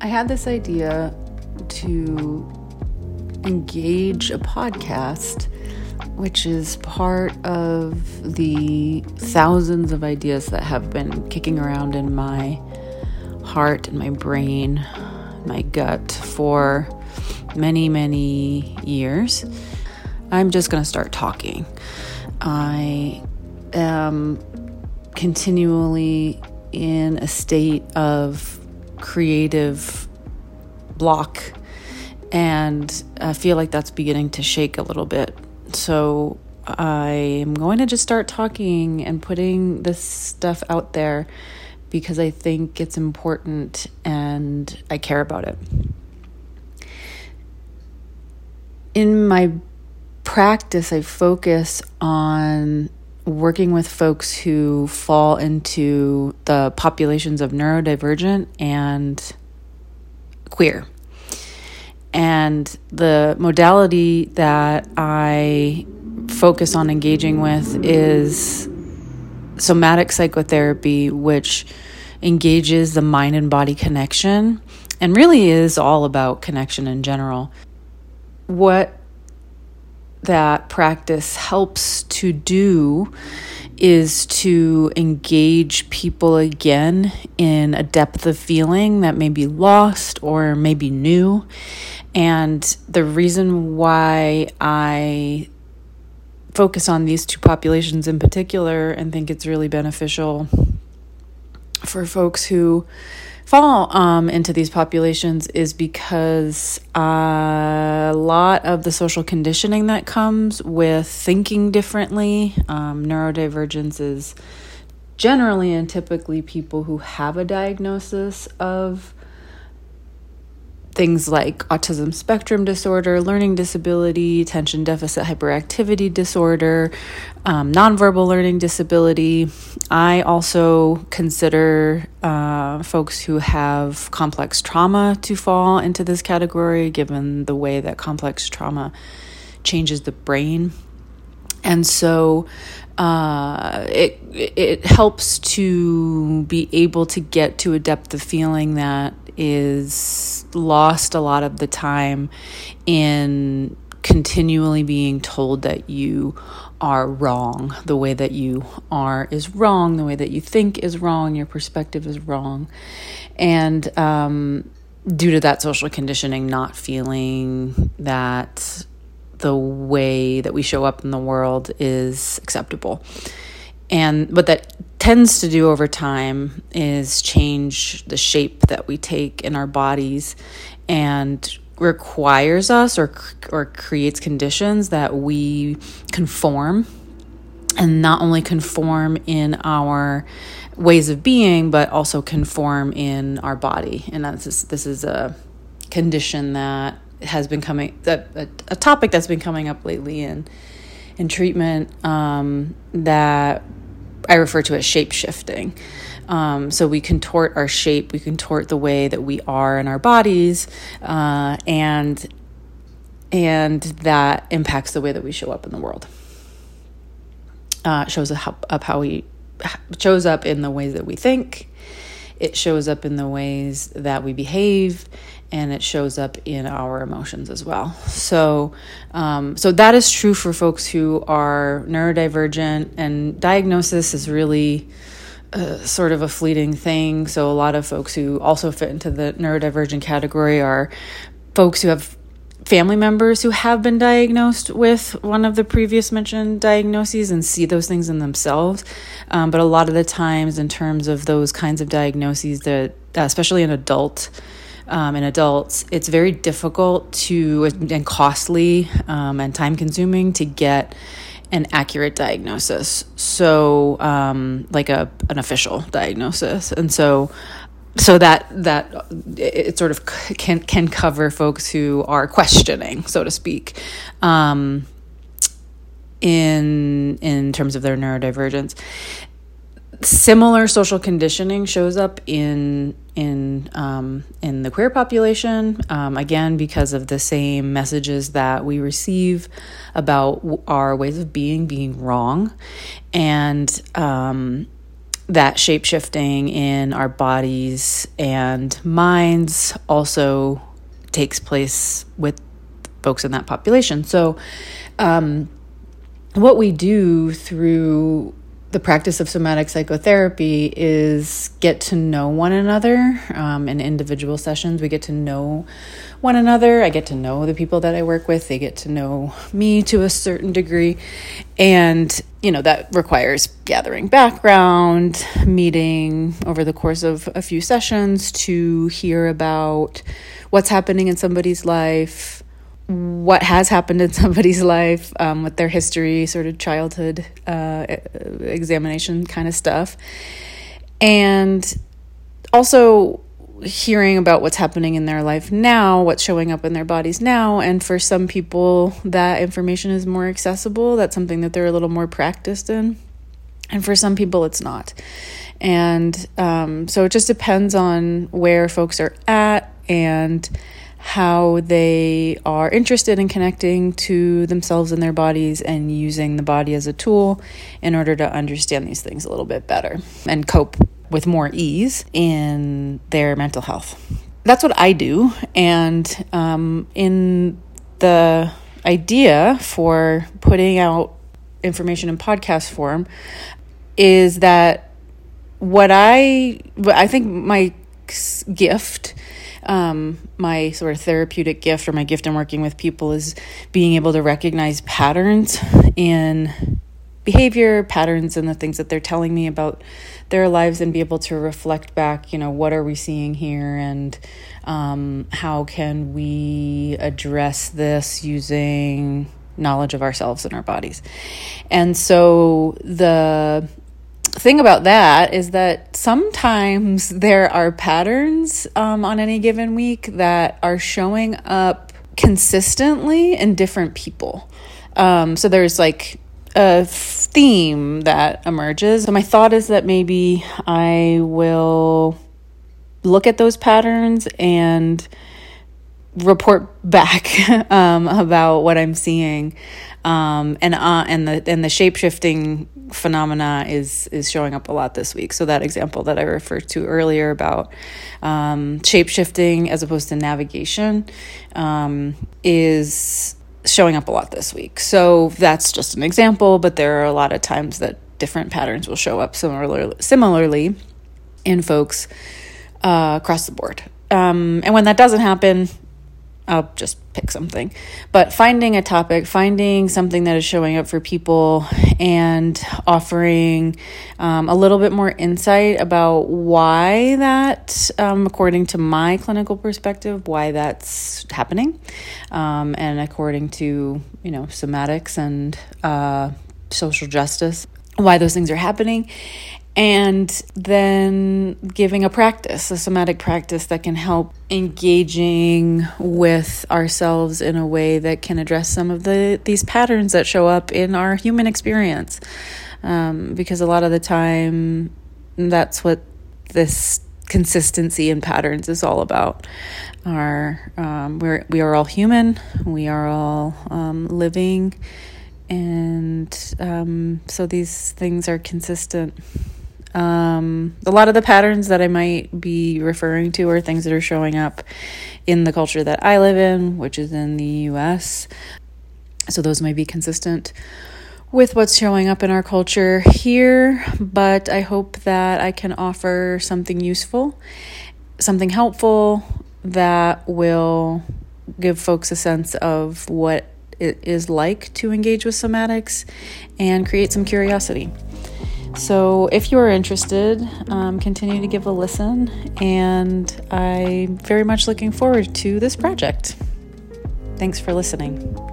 I had this idea to engage a podcast, which is part of the thousands of ideas that have been kicking around in my heart and my brain, my gut for many, many years. I'm just going to start talking. I am continually in a state of creative block and I feel like that's beginning to shake a little bit. So I am going to just start talking and putting this stuff out there because I think it's important and I care about it. In my practice, I focus on working with folks who fall into the populations of neurodivergent and queer. And the modality that I focus on engaging with is somatic psychotherapy, which engages the mind and body connection and really is all about connection in general. What that practice helps to do is to engage people again in a depth of feeling that may be lost or maybe new. And the reason why I focus on these two populations in particular and think it's really beneficial for folks who fall um, into these populations is because a lot of the social conditioning that comes with thinking differently, um, neurodivergence is generally and typically people who have a diagnosis of things like autism spectrum disorder, learning disability, attention deficit hyperactivity disorder, um, nonverbal learning disability. I also consider uh, folks who have complex trauma to fall into this category, given the way that complex trauma changes the brain. And so uh, it it helps to be able to get to a depth of feeling that is lost a lot of the time in continually being told that you are wrong. The way that you are is wrong. The way that you think is wrong. Your perspective is wrong. And um, due to that social conditioning, not feeling that the way that we show up in the world is acceptable. And but that tends to do over time is change the shape that we take in our bodies and requires us or or creates conditions that we conform and not only conform in our ways of being but also conform in our body. And that's this is a condition that has been coming a, a topic that's been coming up lately in in treatment um, that I refer to as shape shifting. Um, so we contort our shape, we contort the way that we are in our bodies, uh, and and that impacts the way that we show up in the world. Uh, shows up, up how we shows up in the ways that we think. It shows up in the ways that we behave, and it shows up in our emotions as well. So, um, so that is true for folks who are neurodivergent, and diagnosis is really uh, sort of a fleeting thing. So, a lot of folks who also fit into the neurodivergent category are folks who have family members who have been diagnosed with one of the previous mentioned diagnoses and see those things in themselves. Um, but a lot of the times, in terms of those kinds of diagnoses, that especially in adult um, in adults, it's very difficult to and costly um, and time consuming to get an accurate diagnosis. So, um, like a an official diagnosis, and so so that that it sort of can can cover folks who are questioning, so to speak. Um, in in terms of their neurodivergence similar social conditioning shows up in in um, in the queer population um, again because of the same messages that we receive about our ways of being being wrong and um, that shape shifting in our bodies and minds also takes place with folks in that population. So, um, what we do through the practice of somatic psychotherapy is get to know one another um, in individual sessions. We get to know one another. I get to know the people that I work with. They get to know me to a certain degree. And, you know, that requires gathering background, meeting over the course of a few sessions to hear about what's happening in somebody's life, what has happened in somebody's life um, with their history, sort of childhood uh, examination kind of stuff. And also hearing about what's happening in their life now, what's showing up in their bodies now. And for some people, that information is more accessible. That's something that they're a little more practiced in. And for some people, it's not. And um, so it just depends on where folks are at and how they are interested in connecting to themselves and their bodies and using the body as a tool in order to understand these things a little bit better and cope with more ease in their mental health. That's what I do. And um, in the idea for putting out information in podcast form is that what I I think my gift um, my sort of therapeutic gift or my gift in working with people is being able to recognize patterns in behavior, patterns and the things that they're telling me about their lives, and be able to reflect back, you know, what are we seeing here and um, how can we address this using knowledge of ourselves and our bodies. And so the thing about that is that sometimes there are patterns um, on any given week that are showing up consistently in different people. Um, so there's like a theme that emerges. So my thought is that maybe I will look at those patterns and report back um, about what I'm seeing. Um, and uh, and the and the shape shifting phenomena is is showing up a lot this week. So that example that I referred to earlier about um, shape shifting as opposed to navigation um, is showing up a lot this week. So that's just an example, but there are a lot of times that different patterns will show up similarly similarly in folks uh, across the board. Um, and when that doesn't happen, I'll just pick something. But finding a topic, finding something that is showing up for people, and offering um, a little bit more insight about why that, um, according to my clinical perspective, why that's happening, um, and according to you know somatics and uh, social justice, why those things are happening, and then giving a practice, a somatic practice that can help engaging with ourselves in a way that can address some of the these patterns that show up in our human experience. Um, because a lot of the time, that's what this consistency in patterns is all about. Our um, we're we are all human. We are all um, living, and um, so these things are consistent. Um, a lot of the patterns that I might be referring to are things that are showing up in the culture that I live in, which is in the US. So those might be consistent with what's showing up in our culture here, but I hope that I can offer something useful, something helpful that will give folks a sense of what it is like to engage with somatics and create some curiosity. So, if you are interested, um, continue to give a listen, and I'm very much looking forward to this project. Thanks for listening.